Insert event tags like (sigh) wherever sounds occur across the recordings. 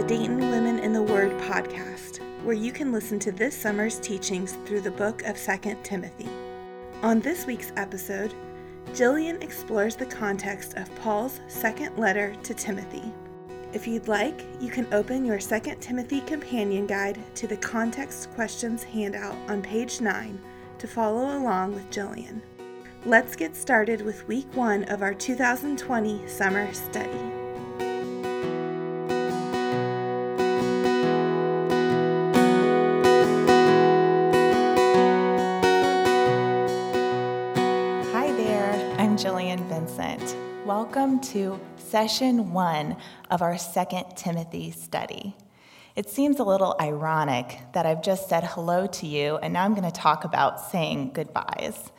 the Dayton Women in the Word podcast, where you can listen to this summer's teachings through the book of 2 Timothy. On this week's episode, Jillian explores the context of Paul's second letter to Timothy. If you'd like, you can open your 2 Timothy companion guide to the context questions handout on page 9 to follow along with Jillian. Let's get started with week one of our 2020 summer study. Welcome to session one of our Second Timothy study. It seems a little ironic that I've just said hello to you, and now I'm going to talk about saying goodbyes.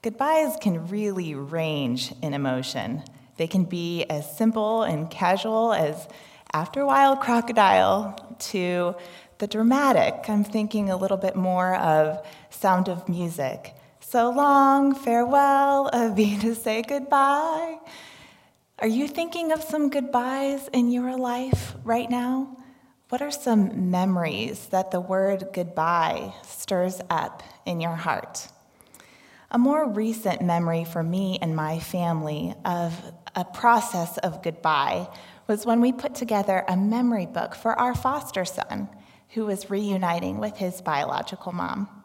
Goodbyes can really range in emotion. They can be as simple and casual as after a while, crocodile, to the dramatic. I'm thinking a little bit more of Sound of Music. So long, farewell, auf Wiedersehen, goodbye. Are you thinking of some goodbyes in your life right now? What are some memories that the word goodbye stirs up in your heart? A more recent memory for me and my family of a process of goodbye was when we put together a memory book for our foster son who was reuniting with his biological mom.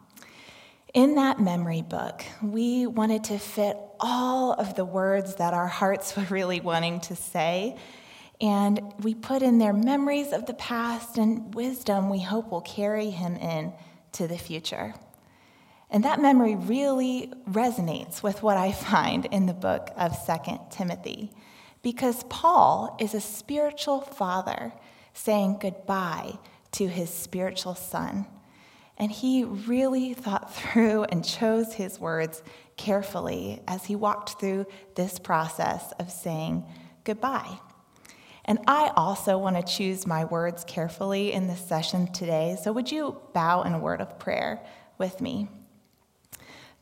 In that memory book, we wanted to fit all of the words that our hearts (laughs) were really wanting to say. And we put in there memories of the past and wisdom we hope will carry him in to the future. And that memory really resonates with what I find in the book of Second Timothy, because Paul is a spiritual father saying goodbye to his spiritual son. And he really thought (laughs) through and chose his words carefully as he walked through this process of saying goodbye. And I also want to choose my words carefully in this session today. So, would you bow in a word of prayer with me?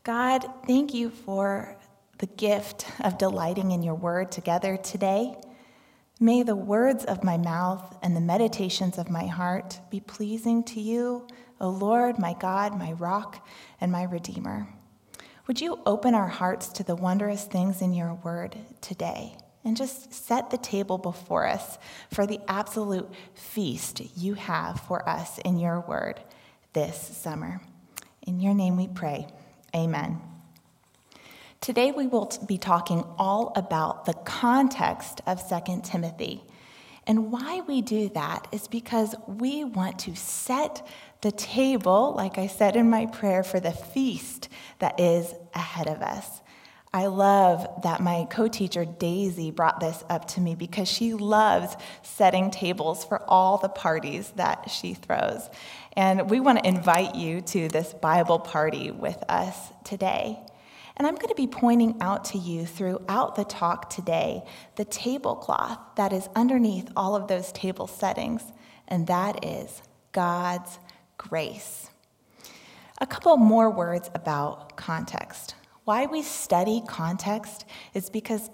God, thank you for the gift of delighting in your word together today. May the words of my mouth and the meditations of my heart be pleasing to you O Lord, my God, my rock, and my redeemer. Would you open our hearts to the wondrous things in your word today and just set the table before us for the absolute feast you have for us in your word this summer? In your name we pray. Amen. Today we will be talking all about the context of 2 Timothy. And why we do that is because we want to set the table, like I said in my prayer, for the feast that is ahead of us. I love that my co teacher Daisy brought this up to me because she loves setting tables for all the parties that she throws. And we want to invite you to this Bible party with us today. And I'm going to be pointing out to you throughout the talk today the tablecloth that is underneath all of those table settings, and that is God's grace. A couple more words about context. Why we study context is because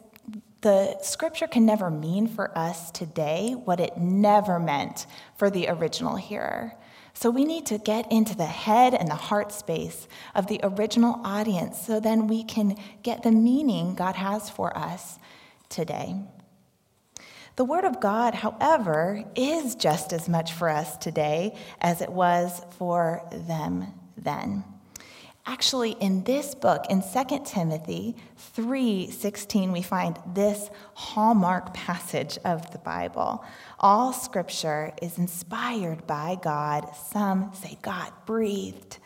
the scripture can never mean for us today what it never meant for the original hearer. So we need to get into the head and the heart space of the original audience so then we can get the meaning God has for us today. The Word of God, however, is just as much for us today as it was for them then. Actually, in this book, in 2 Timothy 3:16, we find this hallmark passage of the Bible. All scripture is inspired by God. Some say God breathed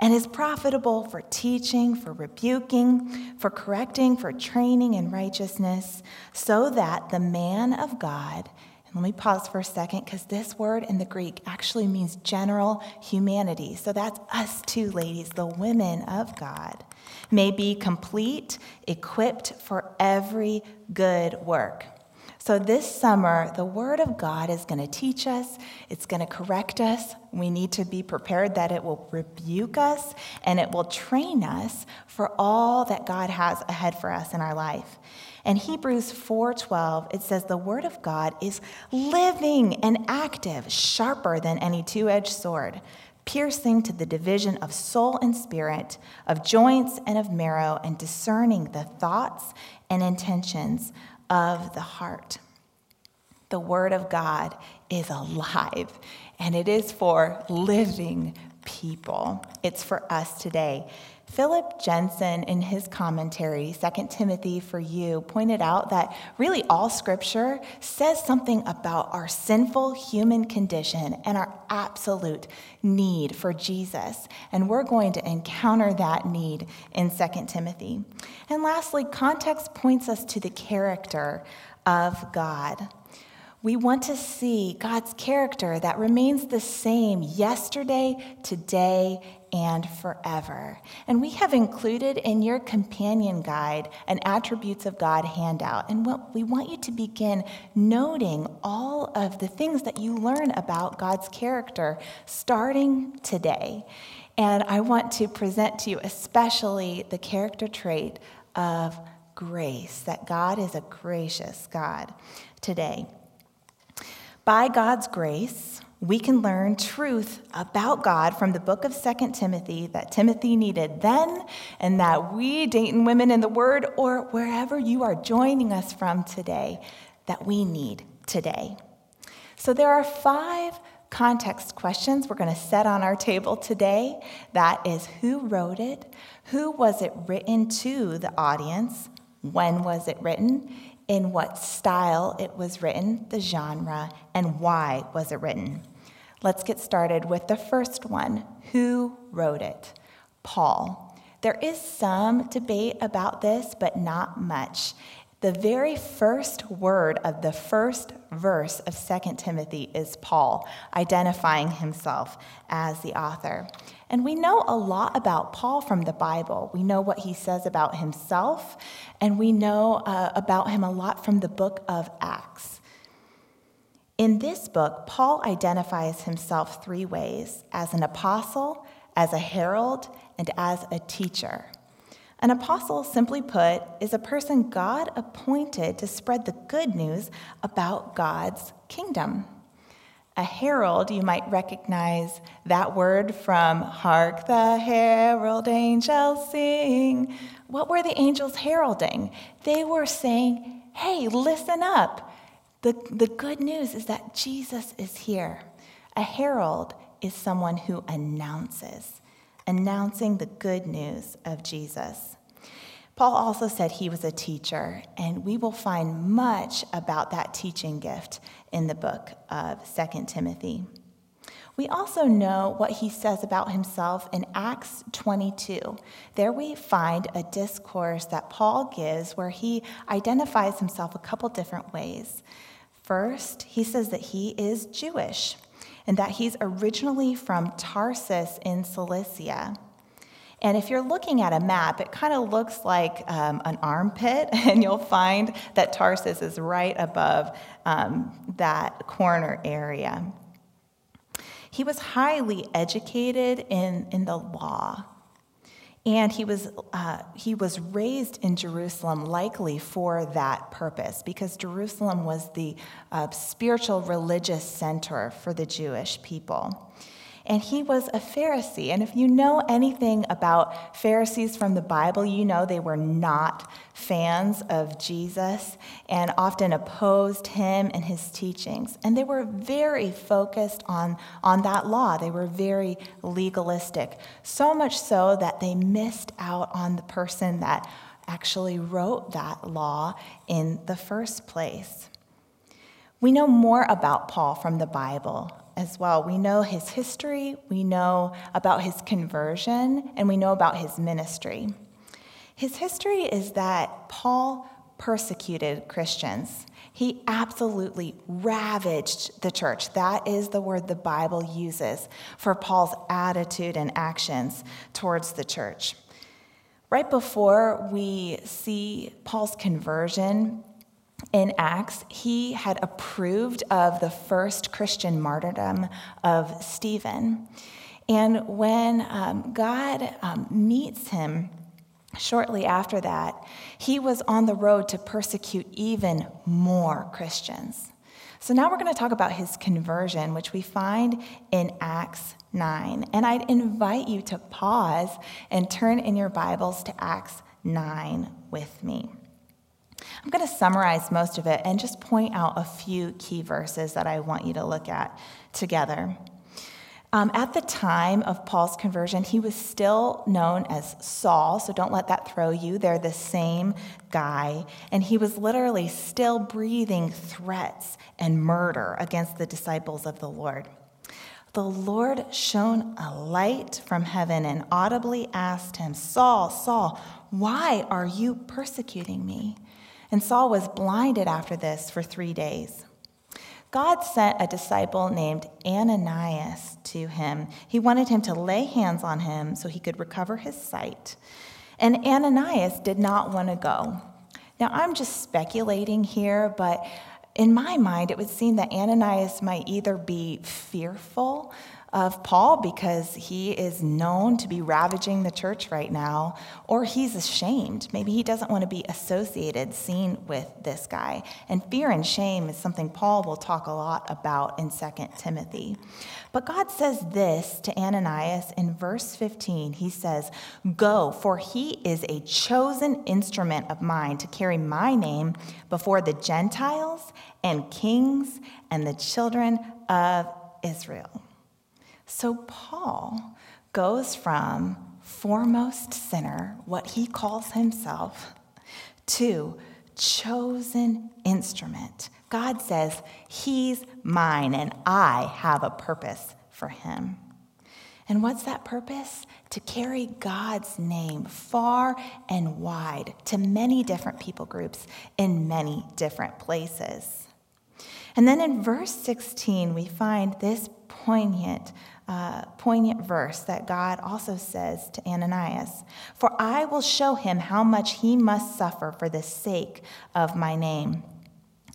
and is profitable for teaching, for rebuking, for correcting, for training in righteousness, so that the man of God, let me pause for a second because this word in the Greek actually means general humanity. So that's us too, ladies, the women of God, may be complete, equipped for every good work. So, this summer, the Word of God is going to teach us, it's going to correct us. We need to be prepared that it will rebuke us and it will train us for all that God has ahead for us in our life. In Hebrews 4:12, it says the word of God is living and active, sharper than any two-edged sword, piercing to the division of soul and spirit, of joints and of marrow, and discerning the thoughts and intentions of the heart. The Word of God is alive, and it is for living people. It's for us today. Phillip Jensen, in his commentary, 2 Timothy for You, pointed out that really all scripture says something about our sinful human condition and our absolute need for Jesus. And we're going to encounter that need in 2 Timothy. And lastly, context points us to the character of God. We want to see God's character that remains the same yesterday, today, and forever. And we have included in your companion guide an Attributes of God handout. And what we want you to begin noting all of the things that you learn about God's character starting today. And I want to present to you especially the character trait of grace, that God is a gracious God today. By God's grace, we can learn truth about God from the book of Second Timothy that Timothy needed then, and that we, Dayton women in the Word, or wherever you are joining us from today, that we need today. So there are five context questions we're going to set on our table today. That is who wrote it? Who was it written to the audience? When was it written? in what style it was written, the genre, and why was it written. Let's get started with the first one. Who wrote it? Paul. There is some debate about this, but not much. The very first word of the first verse of 2 Timothy is Paul, identifying himself as the author. And we know a lot about Paul from the Bible. We know what he says about himself, and we know uh, about him a lot from the book of Acts. In this book, Paul identifies himself three ways as an apostle, as a herald, and as a teacher. An apostle, simply put, is a person God appointed to spread the good news about God's kingdom. A herald, you might recognize that word from Hark the Herald Angels Sing. What were the angels heralding? They were saying, Hey, listen up. The, the good news is that Jesus is here. A herald is someone who announces announcing the good news of Jesus. Paul also said he was a teacher, and we will find much about that teaching gift in the book of 2 Timothy. We also know what he says about himself in Acts 22. There we find a discourse that Paul gives where he identifies himself a couple different ways. First, he says that he is Jewish and that he's originally from Tarsus in Cilicia. And if you're looking at a map, it kind of looks like um, an armpit, (laughs) and you'll find that Tarsus is right above um, that corner area. He was highly educated in, in the law. And he was, uh, he was raised in Jerusalem likely for that purpose, because Jerusalem was the uh, spiritual religious center for the Jewish people and he was a Pharisee. And if you know anything about Pharisees from the Bible, you know they were not fans of Jesus and often opposed him and his teachings. And they were very focused on, on that law, they were very legalistic. So much so that they missed out on the person that actually wrote that law in the first place. We know more about Paul from the Bible as well. We know his history, we know about his conversion, and we know about his ministry. His history is that Paul persecuted Christians. He absolutely ravaged the church. That is the word the Bible uses for Paul's attitude and actions towards the church. Right before we see Paul's conversion, in Acts, he had approved of the first Christian martyrdom of Stephen. And when um, God um, meets him shortly after that, he was on the road to persecute even more Christians. So now we're going to talk about his conversion, which we find in Acts 9. And I'd invite you to pause and turn in your Bibles to Acts 9 with me. I'm going to summarize most of it and just point out a few key verses that I want you to look at together. Um, at the time of Paul's conversion, he was still known as Saul, so don't let that throw you. They're the same guy. And he was literally still breathing threats and murder against the disciples of the Lord. The Lord shone a light from heaven and audibly asked him, Saul, Saul, why are you persecuting me? And Saul was blinded after this for three days. God sent a disciple named Ananias to him. He wanted him to lay hands on him so he could recover his sight. And Ananias did not want to go. Now, I'm just speculating here, but in my mind, it would seem that Ananias might either be fearful of Paul because he is known to be ravaging the church right now, or he's ashamed. Maybe he doesn't want to be associated, seen with this guy. And fear and shame is something Paul will talk a lot about in 2 Timothy. But God says this to Ananias in verse 15. He says, Go, for he is a chosen instrument of mine to carry my name before the Gentiles and kings and the children of Israel. So Paul goes from foremost sinner, what he calls himself, to chosen instrument. God says, He's mine and I have a purpose for him. And what's that purpose? To carry God's name far and wide to many different people groups in many different places. And then in verse 16, we find this poignant uh, poignant verse that God also says to Ananias For I will show him how much he must suffer for the sake of my name.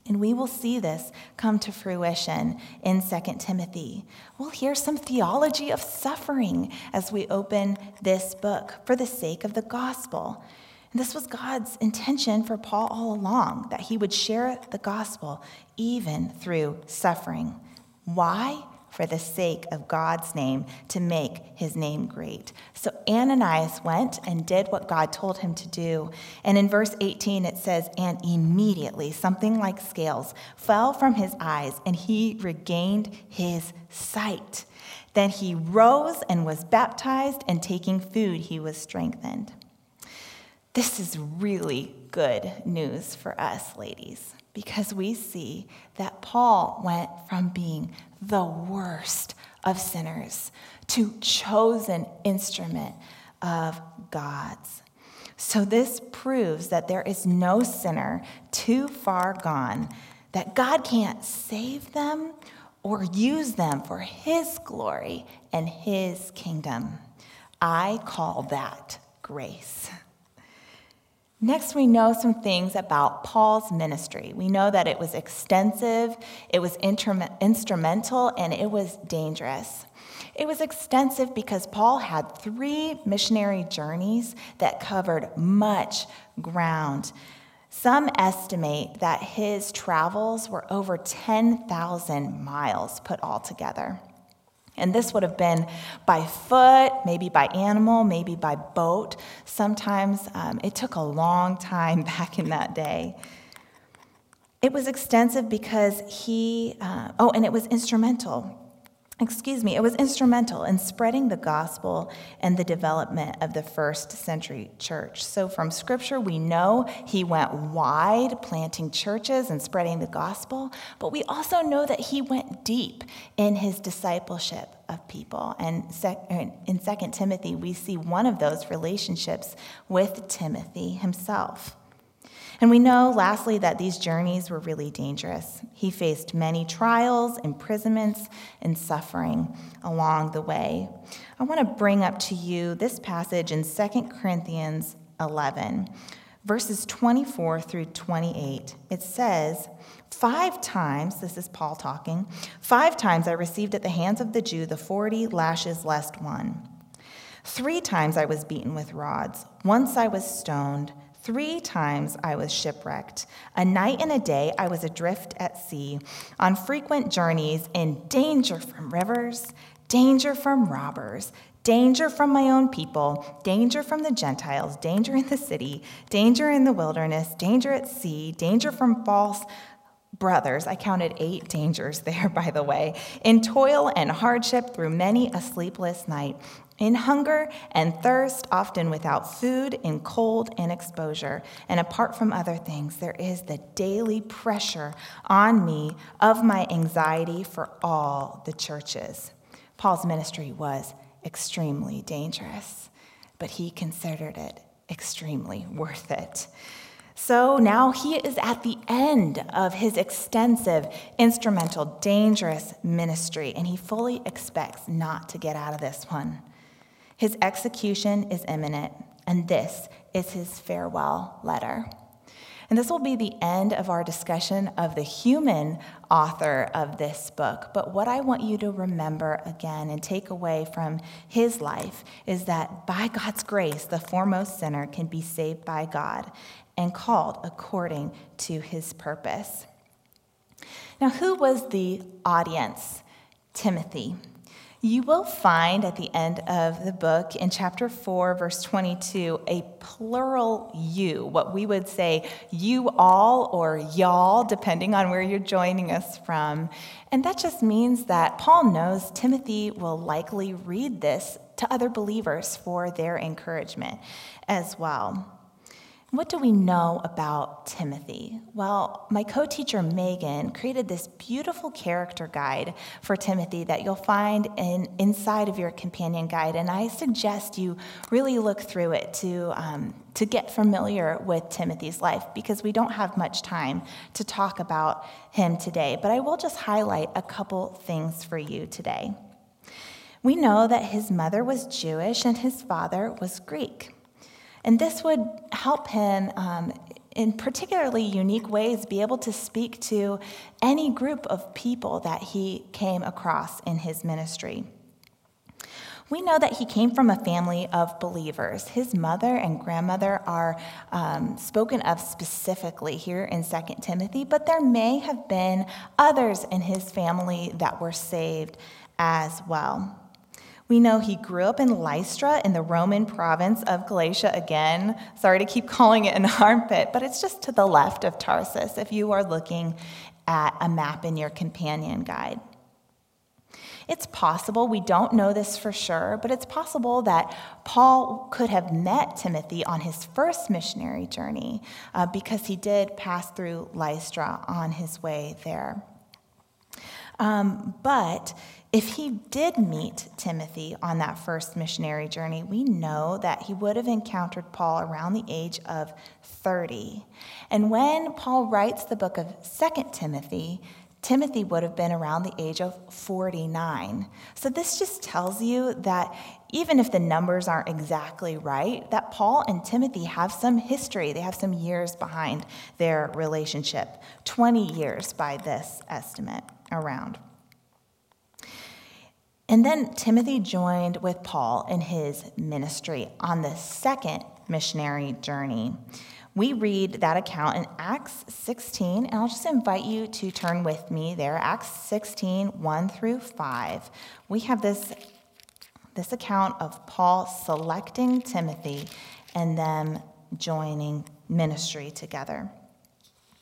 And we will see this come to fruition in 2 Timothy. We'll hear some theology of suffering as we open this book for the sake of the gospel. And this was God's intention for Paul all along, that he would share the gospel even through suffering. Why? For the sake of God's name to make his name great. So Ananias went and did what God told him to do. And in verse 18, it says, And immediately something like scales fell from his eyes, and he regained his sight. Then he rose and was baptized, and taking food, he was strengthened. This is really good news for us, ladies because we see that Paul went from being the worst of sinners to chosen instrument of God's. So this proves that there is no sinner too far gone that God can't save them or use them for his glory and his kingdom. I call that grace. Next, we know some things about Paul's ministry. We know that it was extensive, it was instrumental, and it was dangerous. It was extensive because Paul had three missionary journeys that covered much ground. Some estimate that his travels were over 10,000 miles put all together. And this would have been by foot, maybe by animal, maybe by boat. Sometimes um, it took a long time (laughs) back in that day. It was extensive because he, uh, oh, and it was instrumental excuse me, it was instrumental in spreading the gospel and the development of the first century church. So, from scripture, we know he went wide, planting churches and spreading the gospel, but we also know that he went deep in his discipleship of people. And in 2 Timothy, we see one of those relationships with Timothy himself. And we know, lastly, that these journeys were really dangerous. He faced many trials, imprisonments, and suffering along the way. I want to bring up to you this passage in 2 Corinthians 11, verses 24 through 28, it says, Five times, this is Paul talking, five times I received at the hands of the Jew the 40 lashes less one. Three times I was beaten with rods. Once I was stoned. Three times I was shipwrecked. A night and a day I was adrift at sea, on frequent journeys, in danger from rivers, danger from robbers, danger from my own people, danger from the Gentiles, danger in the city, danger in the wilderness, danger at sea, danger from false brothers. I counted eight dangers (laughs) there, by the way, in toil and hardship through many a sleepless night, in hunger and thirst, often without food, in cold and exposure. And apart from other things, there is the daily pressure on me of my anxiety for all the churches. Paul's ministry was extremely dangerous, but he considered it extremely worth it. So now he is at the end of his extensive, instrumental, dangerous ministry, and he fully expects not to get out of this one. His execution is imminent, and this is his farewell letter. And this will be the end of our discussion of the human author of this book. But what I want you to remember again and take away from his life is that by God's grace, the foremost sinner can be saved by God and called according to his purpose. Now, who was the audience? Timothy. You will find at the end of the book in chapter 4, verse 22, a plural you, what we would say you all or y'all, depending on where you're joining us from. And that just means that Paul knows Timothy will likely read this to other believers for their encouragement as well. What do we know about Timothy? Well, my co teacher Megan created this beautiful character guide for Timothy that you'll find in, inside of your companion guide. And I suggest you really look through it to, um, to get familiar with Timothy's life because we don't have much time to talk about him today. But I will just highlight a couple things for you today. We know that his mother was Jewish and his father was Greek. And this would help him um, in particularly unique ways be able to speak to any group of people that he came across in his ministry. We know that he came from a family of believers. His mother and grandmother are um, spoken of specifically here in 2 Timothy, but there may have been others in his family that were saved as well. We know he grew up in Lystra in the Roman province of Galatia. Again, sorry to keep (laughs) calling it an armpit, but it's just to the left of Tarsus if you are looking at a map in your companion guide. It's possible, we don't know this for sure, but it's possible that Paul could have met Timothy on his first missionary journey uh, because he did pass through Lystra on his way there. Um, but if he did meet Timothy on that first missionary journey, we know that he would have encountered Paul around the age of 30. And when Paul writes the book of 2 Timothy, Timothy would have been around the age of 49. So this just tells you that even if the numbers aren't exactly right, that Paul and Timothy have some history. They have some years behind their relationship 20 years by this estimate around. And then Timothy joined with Paul in his ministry on the second missionary journey. We read that account in Acts 16, and I'll just invite you to turn with me there. Acts 16, 1 through 5. We have this, this account of Paul selecting Timothy and them joining ministry together.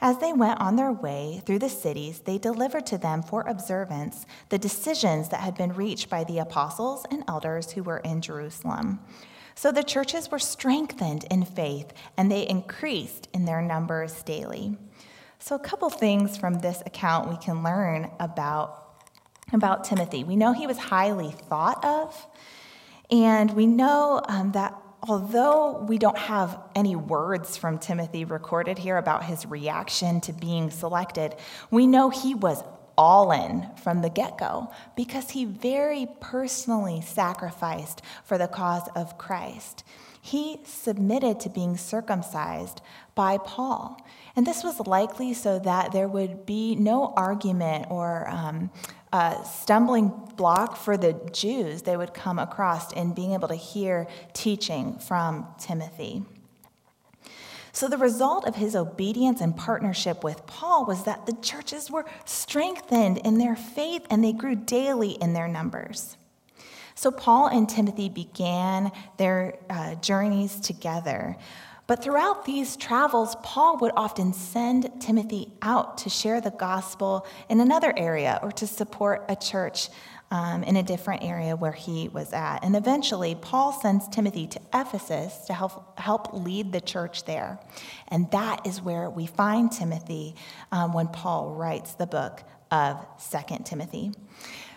As they went on their way through the cities, they delivered to them for observance the decisions that had been reached by the apostles and elders who were in Jerusalem. So the churches were strengthened in faith, and they increased in their numbers daily. So, a couple things from this account we can learn about, about Timothy. We know he was highly thought of, and we know um, that although we don't have any words from Timothy recorded here about his reaction to being selected, we know he was all in from the get go because he very personally sacrificed for the cause of Christ. He submitted to being circumcised by Paul. And this was likely so that there would be no argument or um, stumbling block for the Jews they would come across in being able to hear teaching from Timothy. So, the result of his obedience and partnership with Paul was that the churches were strengthened in their faith and they grew daily in their numbers. So, Paul and Timothy began their uh, journeys together. But throughout these travels, Paul would often send Timothy out to share the gospel in another area or to support a church um, in a different area where he was at. And eventually, Paul sends Timothy to Ephesus to help, help lead the church there. And that is where we find Timothy um, when Paul writes the book of Second Timothy.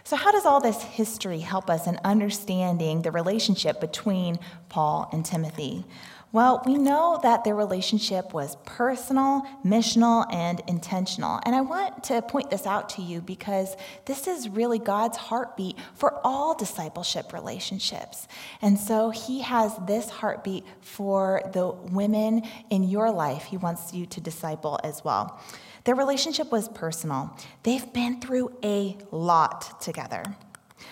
So, how does all this history help us in understanding the relationship between Paul and Timothy? Well, we know that their relationship was personal, missional, and intentional. And I want to point this out to you because this is really God's heartbeat for all discipleship relationships. And so he has this heartbeat for the women in your life he wants you to disciple as well. Their relationship was personal, they've been through a lot together.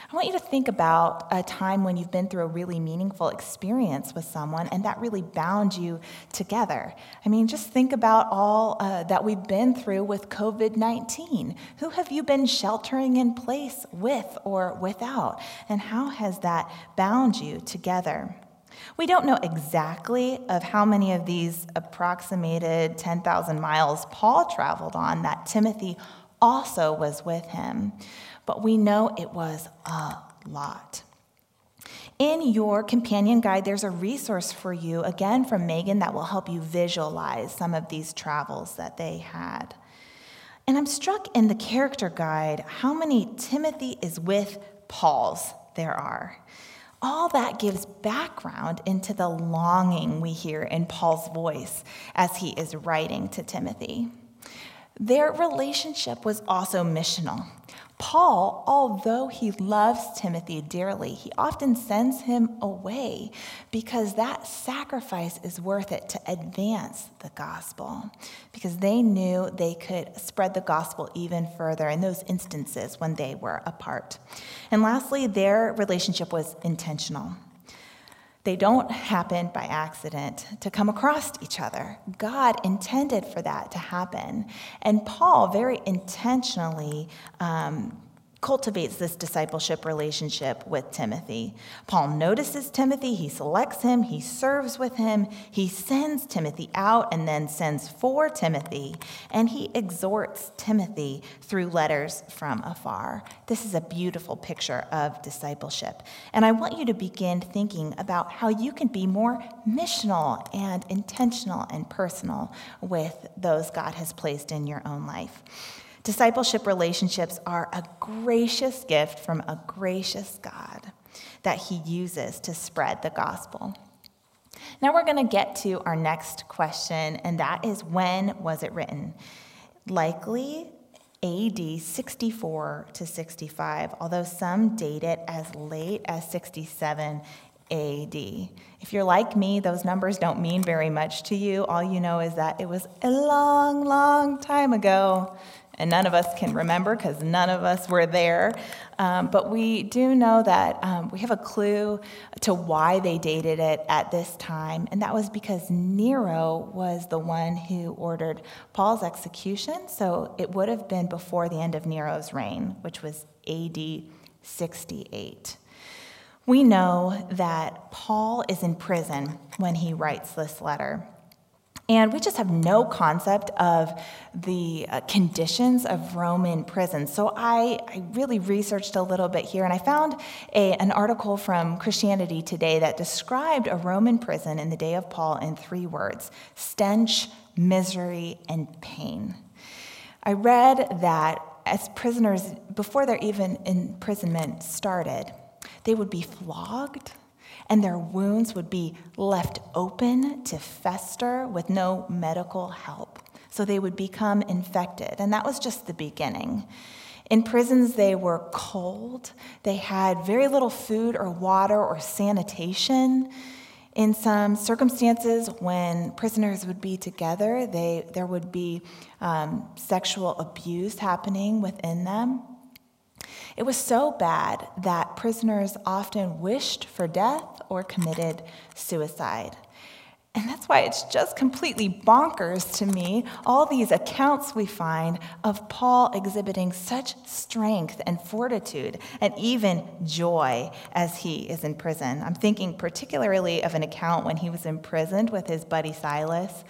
I want you to think about a time when you've been through a really meaningful experience with someone and that really bound you together. I mean, just think about all uh, that we've been through with COVID 19. Who have you been sheltering in place with or without? And how has that bound you together? We don't know exactly of how many of these approximated 10,000 miles Paul traveled on that Timothy also was with him but we know it was a lot. In your companion guide, there's a resource for you, again from Megan, that will help you visualize some of these travels that they had. And I'm struck in the character guide how many Timothy is with Paul's there are. All that gives background into the longing we hear in Paul's voice as he is writing to Timothy. Their relationship was also missional. Paul, although he loves Timothy dearly, he often sends him away because that sacrifice is worth it to advance the gospel. Because they knew they could spread the gospel even further in those instances when they were apart. And lastly, their relationship was intentional. They don't happen by accident to come across each other. God intended for that to happen. And Paul very intentionally um, cultivates this discipleship relationship with Timothy. Paul notices Timothy, he selects him, he serves with him, he sends Timothy out and then sends for Timothy, and he exhorts Timothy through letters from afar. This is a beautiful picture of discipleship. And I want you to begin thinking about how you can be more missional and intentional and personal with those God has placed in your own life. Discipleship relationships are a gracious gift from a gracious God that He uses to spread the gospel. Now we're going to get to our next question, and that is when was it written? Likely AD 64 to 65, although some date it as late as 67 AD. If you're like me, those numbers don't mean very much to you. All you know is that it was a long, long time ago and none of us can remember because none of us were there. Um, but we do know that um, we have a clue to why they dated it at this time, and that was because Nero was the one who ordered Paul's execution, so it would have been before the end of Nero's reign, which was AD 68. We know that Paul is in prison when he writes this letter. And we just have no concept of the uh, conditions of Roman prisons. So I, I, really researched a little bit here, and I found a, an article from Christianity Today that described a Roman prison in the day of Paul in three words stench, misery, and pain. I read that as prisoners, before their even imprisonment started, they would be flogged and their wounds would be left open to fester with no medical help. So they would become infected. And that was just the beginning. In prisons, they were cold. They had very little food or water or sanitation. In some circumstances, when prisoners would be together, they, there would be um, sexual abuse happening within them. It was so bad that prisoners often wished for death or committed suicide. And that's why it's just completely bonkers to me, all these accounts we find of Paul exhibiting such strength and fortitude and even joy as he is in prison. I'm thinking particularly of an account when he was imprisoned with his buddy Silas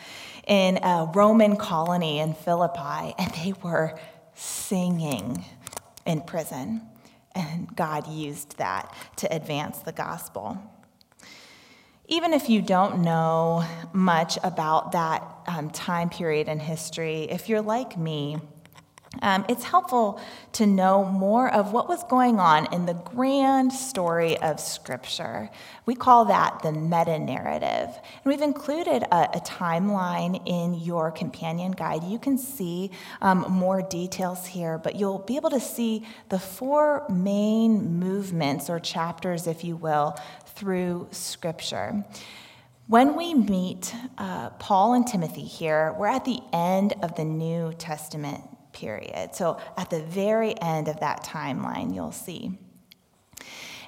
in a Roman colony in Philippi, and they were singing in prison. And God used that to advance the gospel. Even if you don't know much about that um, time period in history, if you're like me, um, it's helpful to know more of what was going on in the grand story of Scripture. We call that the meta narrative. And we've included a, a, timeline in your companion guide. You can see um, more details here, but you'll be able to see the four main movements or chapters, if you will, through Scripture. When we meet uh, Paul and Timothy here, we're at the end of the New Testament period. So at the very end of that timeline, you'll see.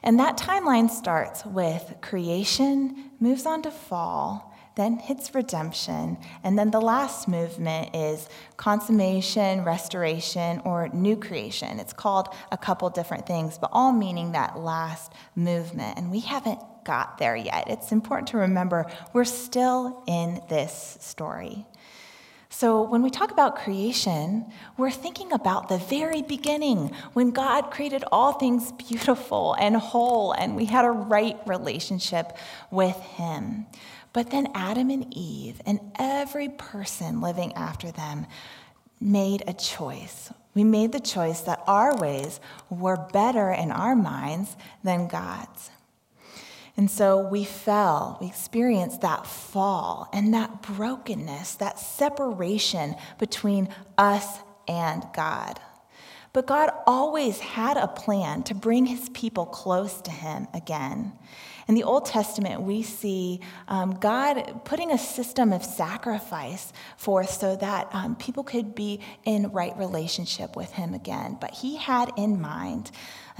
And that timeline starts with creation, moves on to fall, then hits redemption, and then the last movement is consummation, restoration, or new creation. It's called a couple different things, but all meaning that last movement. And we haven't got there yet. It's important to remember we're still in this story. So, when we talk about creation, we're thinking about the very beginning when God created all things beautiful and whole, and we had a right relationship with Him. But then Adam and Eve and every person living after them made a choice. We made the choice that our ways were better in our minds than God's. And so we fell, we experienced that fall and that brokenness, that separation between us and God. But God always had a plan to bring his people close to him again. In the Old Testament, we see um, God putting a system of sacrifice forth so that um, people could be in right relationship with Him again. But He had in mind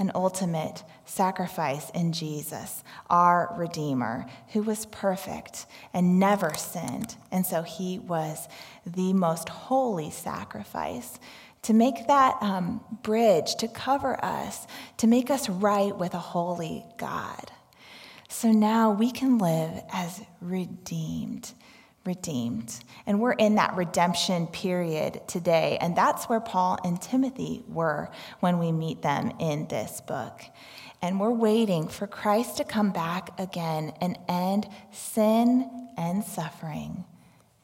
an ultimate sacrifice in Jesus, our Redeemer, who was perfect and never sinned. And so He was the most holy sacrifice to make that um, bridge, to cover us, to make us right with a holy God. So now we can live as redeemed, redeemed. And we're in that redemption period today. And that's where Paul and Timothy were when we meet them in this book. And we're waiting for Christ to come back again and end sin and suffering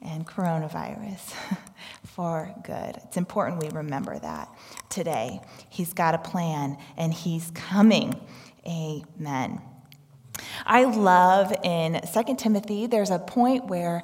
and coronavirus (laughs) for good. It's important we remember that today. He's got a plan and he's coming. Amen. I love in 2 Timothy, there's a point where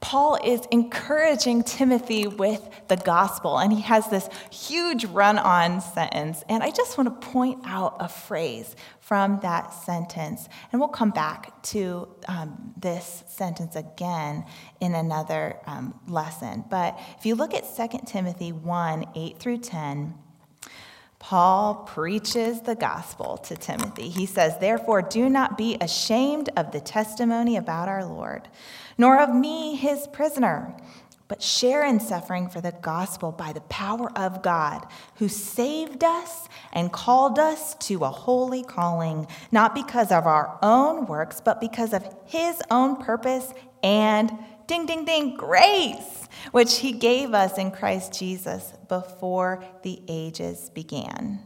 Paul is encouraging Timothy with the gospel, and he has this huge run on sentence. And I just want to point out a phrase from that sentence. And we'll come back to um, this sentence again in another um, lesson. But if you look at 2 Timothy 1 8 through 10, Paul preaches the gospel to Timothy. He says, Therefore, do not be ashamed of the testimony about our Lord, nor of me, his prisoner, but share in suffering for the gospel by the power of God, who saved us and called us to a holy calling, not because of our own works, but because of his own purpose and ding, ding, ding, grace, which he gave us in Christ Jesus before the ages began.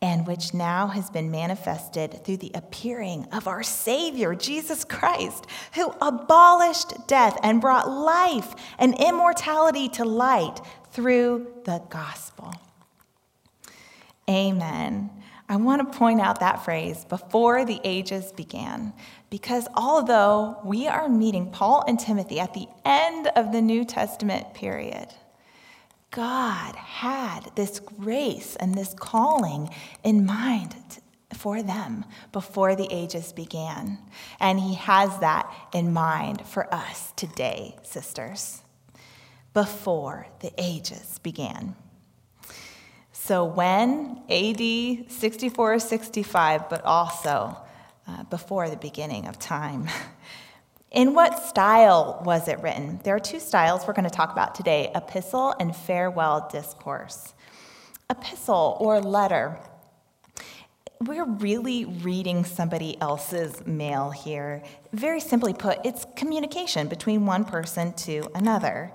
and which now has been manifested through the appearing of our Savior, Jesus Christ, who abolished death and brought life and immortality to light through the gospel. Amen. I want to point out that phrase, before the ages began, because although we are meeting Paul and Timothy at the end of the New Testament period, God had this grace and this calling in mind for them before the ages began. And He has that in mind for us today, sisters, before the ages began. So, when AD 64 65, but also uh, before the beginning of time. (laughs) In what style was it written? There are two styles we're going to talk about today epistle and farewell discourse. Epistle or letter. We're really reading somebody else's mail here. Very simply put, it's communication between one person to another.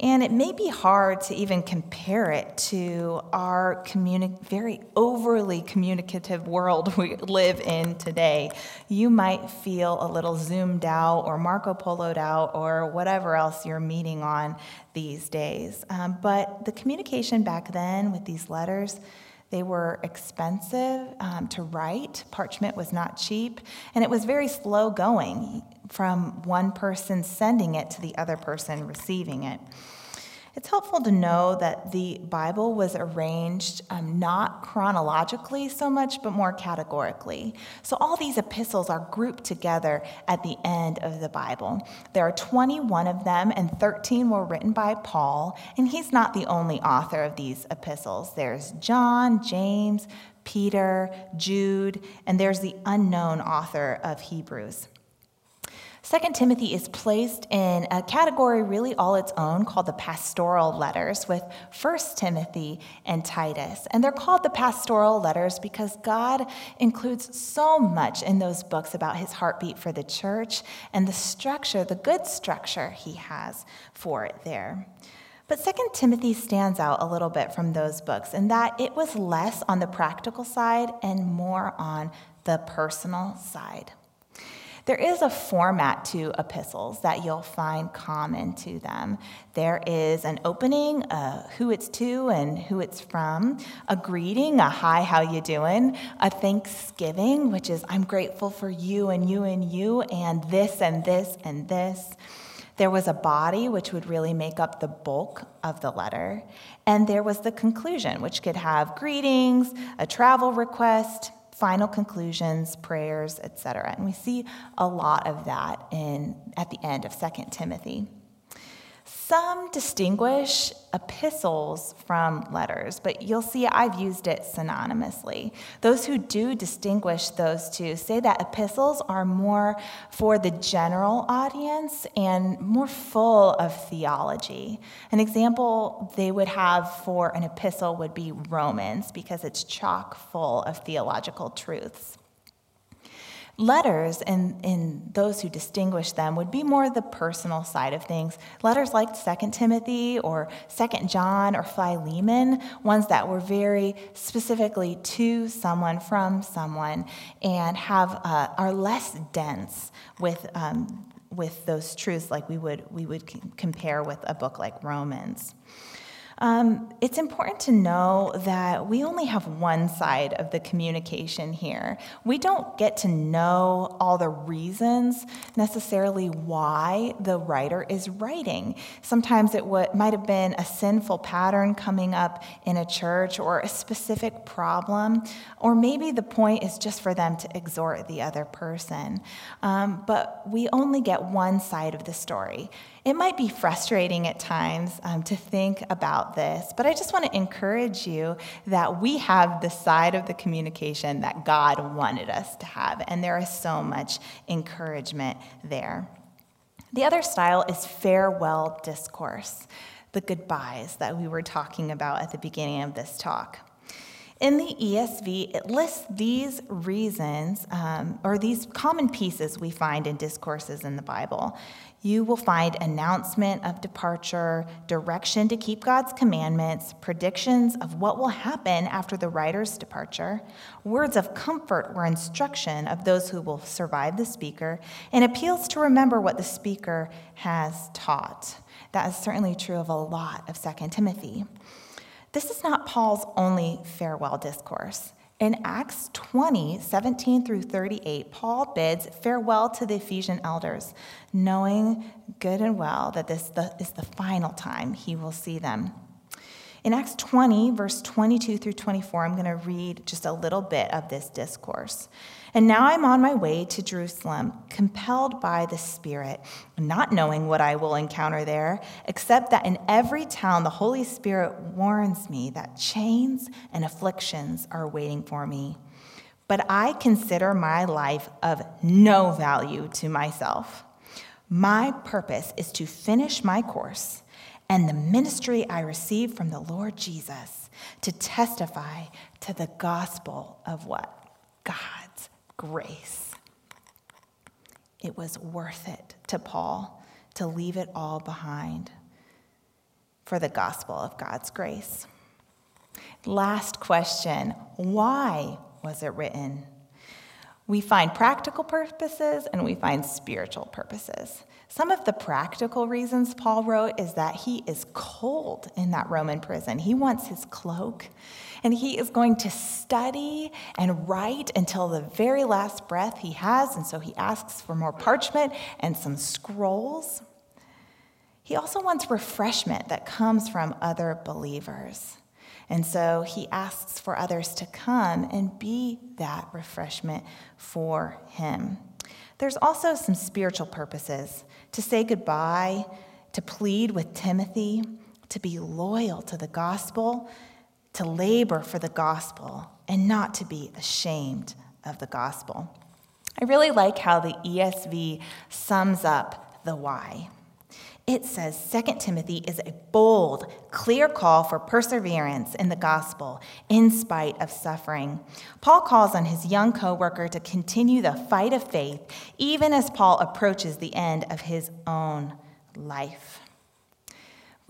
And it may be hard to even compare it to our communi- very overly communicative world (laughs) we live in today. You might feel a little zoomed out or Marco Poloed out or whatever else you're meeting on these days. Um, but the communication back then with these letters, they were expensive um, to write. Parchment was not cheap, and it was very slow going from one person sending it to the other person receiving it. It's helpful to know that the Bible was arranged um, not chronologically so much, but more categorically. So all these epistles are grouped together at the end of the Bible. There are 21 of them, and 13 were written by Paul, and he's not the only author of these epistles. There's John, James, Peter, Jude, and there's the unknown author of Hebrews. Second Timothy is placed in a category really all its own called the pastoral letters with First Timothy and Titus. And they're called the pastoral letters because God includes so much in those books about his heartbeat for the church and the structure, the good structure he has for it there. But Second Timothy stands out a little bit from those books in that it was less on the practical side and more on the personal side. There is a format to epistles that you'll find common to them. There is an opening, uh, who it's to and who it's from, a greeting, a hi, how you doing, a thanksgiving, which is I'm grateful for you and you and you and this and this and this. There was a body, which would really make up the bulk of the letter. And there was the conclusion, which could have greetings, a travel request, final conclusions, prayers, etc. And we see a lot of that in at the end of 2 Timothy. Some distinguish epistles from letters, but you'll see I've used it synonymously. Those who do distinguish those two say that epistles are more for the general audience and more full of theology. An example they would have for an epistle would be Romans because it's chock full of theological truths. Letters, and, those who distinguish them, would be more the personal side of things. Letters like 2 Timothy or 2 John or Philemon, ones that were very specifically to someone, from someone, and have, uh, are less dense with, um, with those truths like we would, we would compare with a book like Romans. Um, it's important to know that we only have one side of the communication here. We don't get to know all the reasons necessarily why the writer is writing. Sometimes it w- might have been a sinful pattern coming up in a church or a specific problem, or maybe the point is just for them to exhort the other person. Um, but we only get one side of the story. It might be frustrating at times um, to think about this, but I just want to encourage you that we have the side of the communication that God wanted us to have, and there is so much encouragement there. The other style is farewell discourse, the goodbyes that we were talking about at the beginning of this talk. In the ESV, it lists these reasons um, or these common pieces we find in discourses in the Bible. You will find announcement of departure, direction to keep God's commandments, predictions of what will happen after the writer's departure, words of comfort or instruction of those who will survive the speaker, and appeals to remember what the speaker has taught. That is certainly true of a lot of 2 Timothy. This is not Paul's only farewell discourse. In Acts 20, 17 through 38, Paul bids farewell to the Ephesian elders, knowing good and well that this is the final time he will see them. In Acts 20, verse 22 through 24, I'm going to read just a little bit of this discourse. And now I'm on my way to Jerusalem, compelled by the Spirit, not knowing what I will encounter there, except that in every town the Holy Spirit warns me that chains and afflictions are waiting for me. But I consider my life of no value to myself. My purpose is to finish my course and the ministry I received from the Lord Jesus to testify to the gospel of what? God grace. It was worth it to Paul to leave it all behind for the gospel of God's grace. Last question why was it written? We find practical purposes and we find spiritual purposes. Some of the practical reasons Paul wrote is that he is cold in that Roman prison. He wants his cloak and he is going to study and write until the very last breath he has. And so he asks for more parchment and some scrolls. He also wants refreshment that comes from other believers. And so he asks for others to come and be that refreshment for him. There's also some spiritual purposes to say goodbye, to plead with Timothy, to be loyal to the gospel, to labor for the gospel and not to be ashamed of the gospel. I really like how the ESV sums up the why. It says 2 Timothy is a bold, clear call for perseverance in the gospel in spite of suffering. Paul calls on his young co-worker to continue the fight of faith even as Paul approaches the end of his own life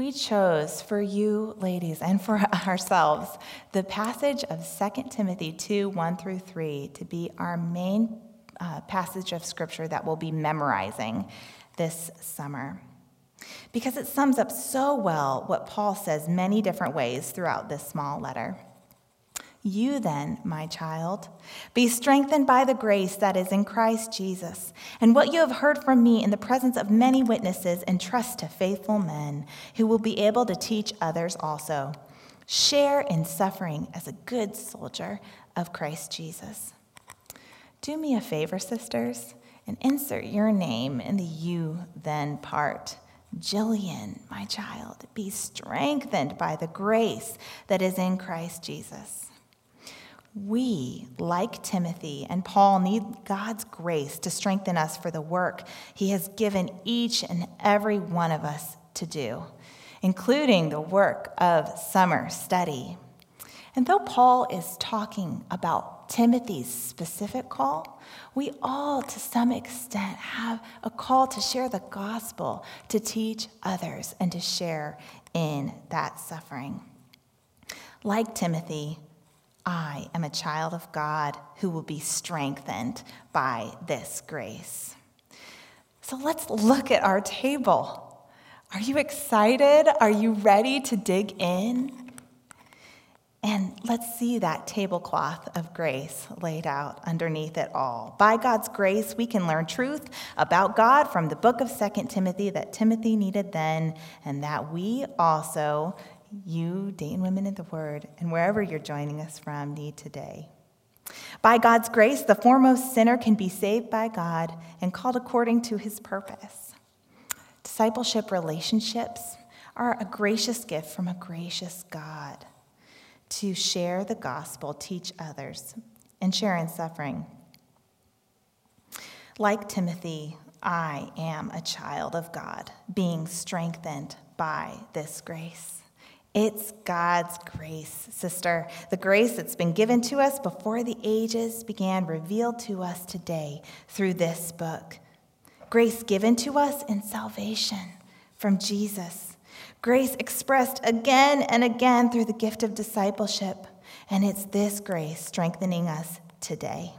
we chose for you, ladies, and for (laughs) ourselves, the passage of 2 Timothy 2 1 through 3 to be our main uh, passage of scripture that we'll be memorizing this summer. Because it sums up so well what Paul says many different ways throughout this small letter. You then, my child, be strengthened by the grace that is in Christ Jesus. And what you have heard from me in the presence of many witnesses, entrust to faithful men who will be able to teach others also. Share in suffering as a good soldier of Christ Jesus. Do me a favor, sisters, and insert your name in the you then part. Jillian, my child, be strengthened by the grace that is in Christ Jesus. We, like Timothy and Paul, need God's grace to strengthen us for the work He has given each and every one of us to do, including the work of summer study. And though Paul is talking about Timothy's specific call, we all, to some extent, have a call to share the gospel, to teach others, and to share in that suffering. Like Timothy, I am a child of God who will be strengthened by this grace. So let's look at our table. Are you excited? Are you ready to dig in? And let's see that tablecloth of grace laid out underneath it all. By God's grace, we can learn truth about God from the book of Second Timothy that Timothy needed then, and that we also you, Dayton Women in the Word, and wherever you're joining us from, need today. By God's grace, the foremost sinner can be saved by God and called according to his purpose. Discipleship relationships are a gracious gift from a gracious God to share the gospel, teach others, and share in suffering. Like Timothy, I am a child of God, being strengthened by this grace. It's God's grace, sister. The grace that's been given to us before the ages began, revealed to us today through this book. Grace given to us in salvation from Jesus. Grace expressed again and again through the gift of discipleship. And it's this grace strengthening us today.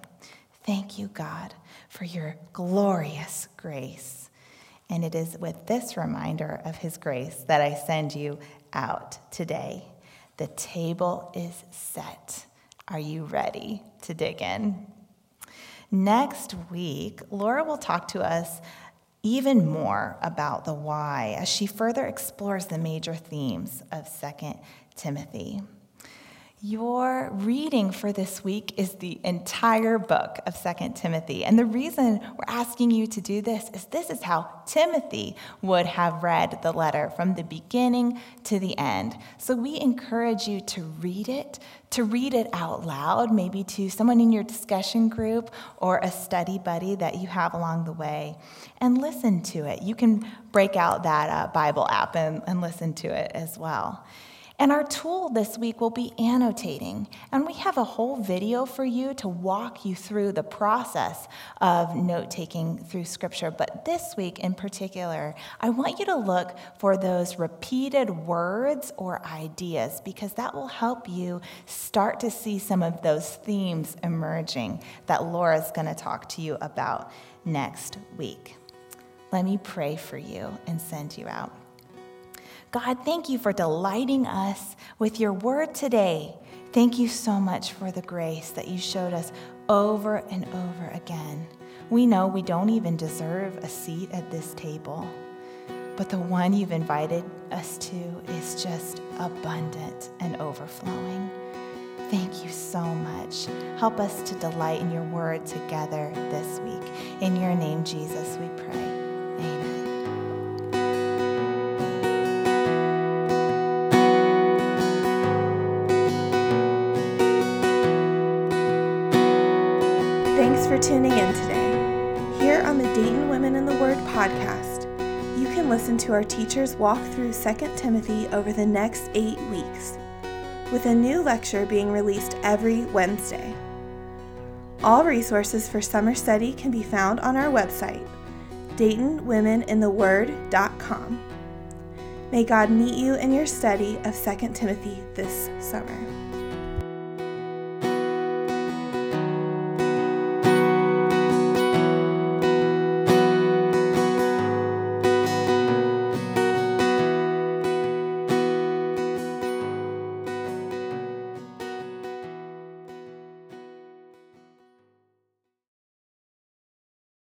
Thank you, God, for your glorious grace. And it is with this reminder of his grace that I send you out today. The table is set. Are you ready to dig in? Next week, Laura will talk to us even more about the why as she further explores the major themes of 2 Timothy. Your reading for this week is the entire book of Second Timothy. And the reason we're asking you to do this is this is how Timothy would have read the letter from the beginning to the end. So we encourage you to read it, to read it out loud, maybe to someone in your discussion group or a study buddy that you have along the way, and listen to it. You can break out that uh, Bible app and, and listen to it as well. And our tool this week will be annotating. And we have a whole video for you to walk you through the process of note taking through Scripture. But this week in particular, I want you to look for those repeated words or ideas because that will help you start to see some of those themes emerging that Laura's going to talk to you about next week. Let me pray for you and send you out. God, thank you for delighting us with your word today. Thank you so much for the grace that you showed us over and over again. We know we don't even deserve a seat at this table, but the one you've invited us to is just abundant and overflowing. Thank you so much. Help us to delight in your word together this week. In your name, Jesus, we pray. for tuning in today. Here on the Dayton Women in the Word podcast, you can listen to our teachers walk through 2 Timothy over the next eight weeks, with a new lecture being released every Wednesday. All resources for summer study can be found on our website, DaytonWomenInTheWord.com. May God meet you in your study of 2 Timothy this summer.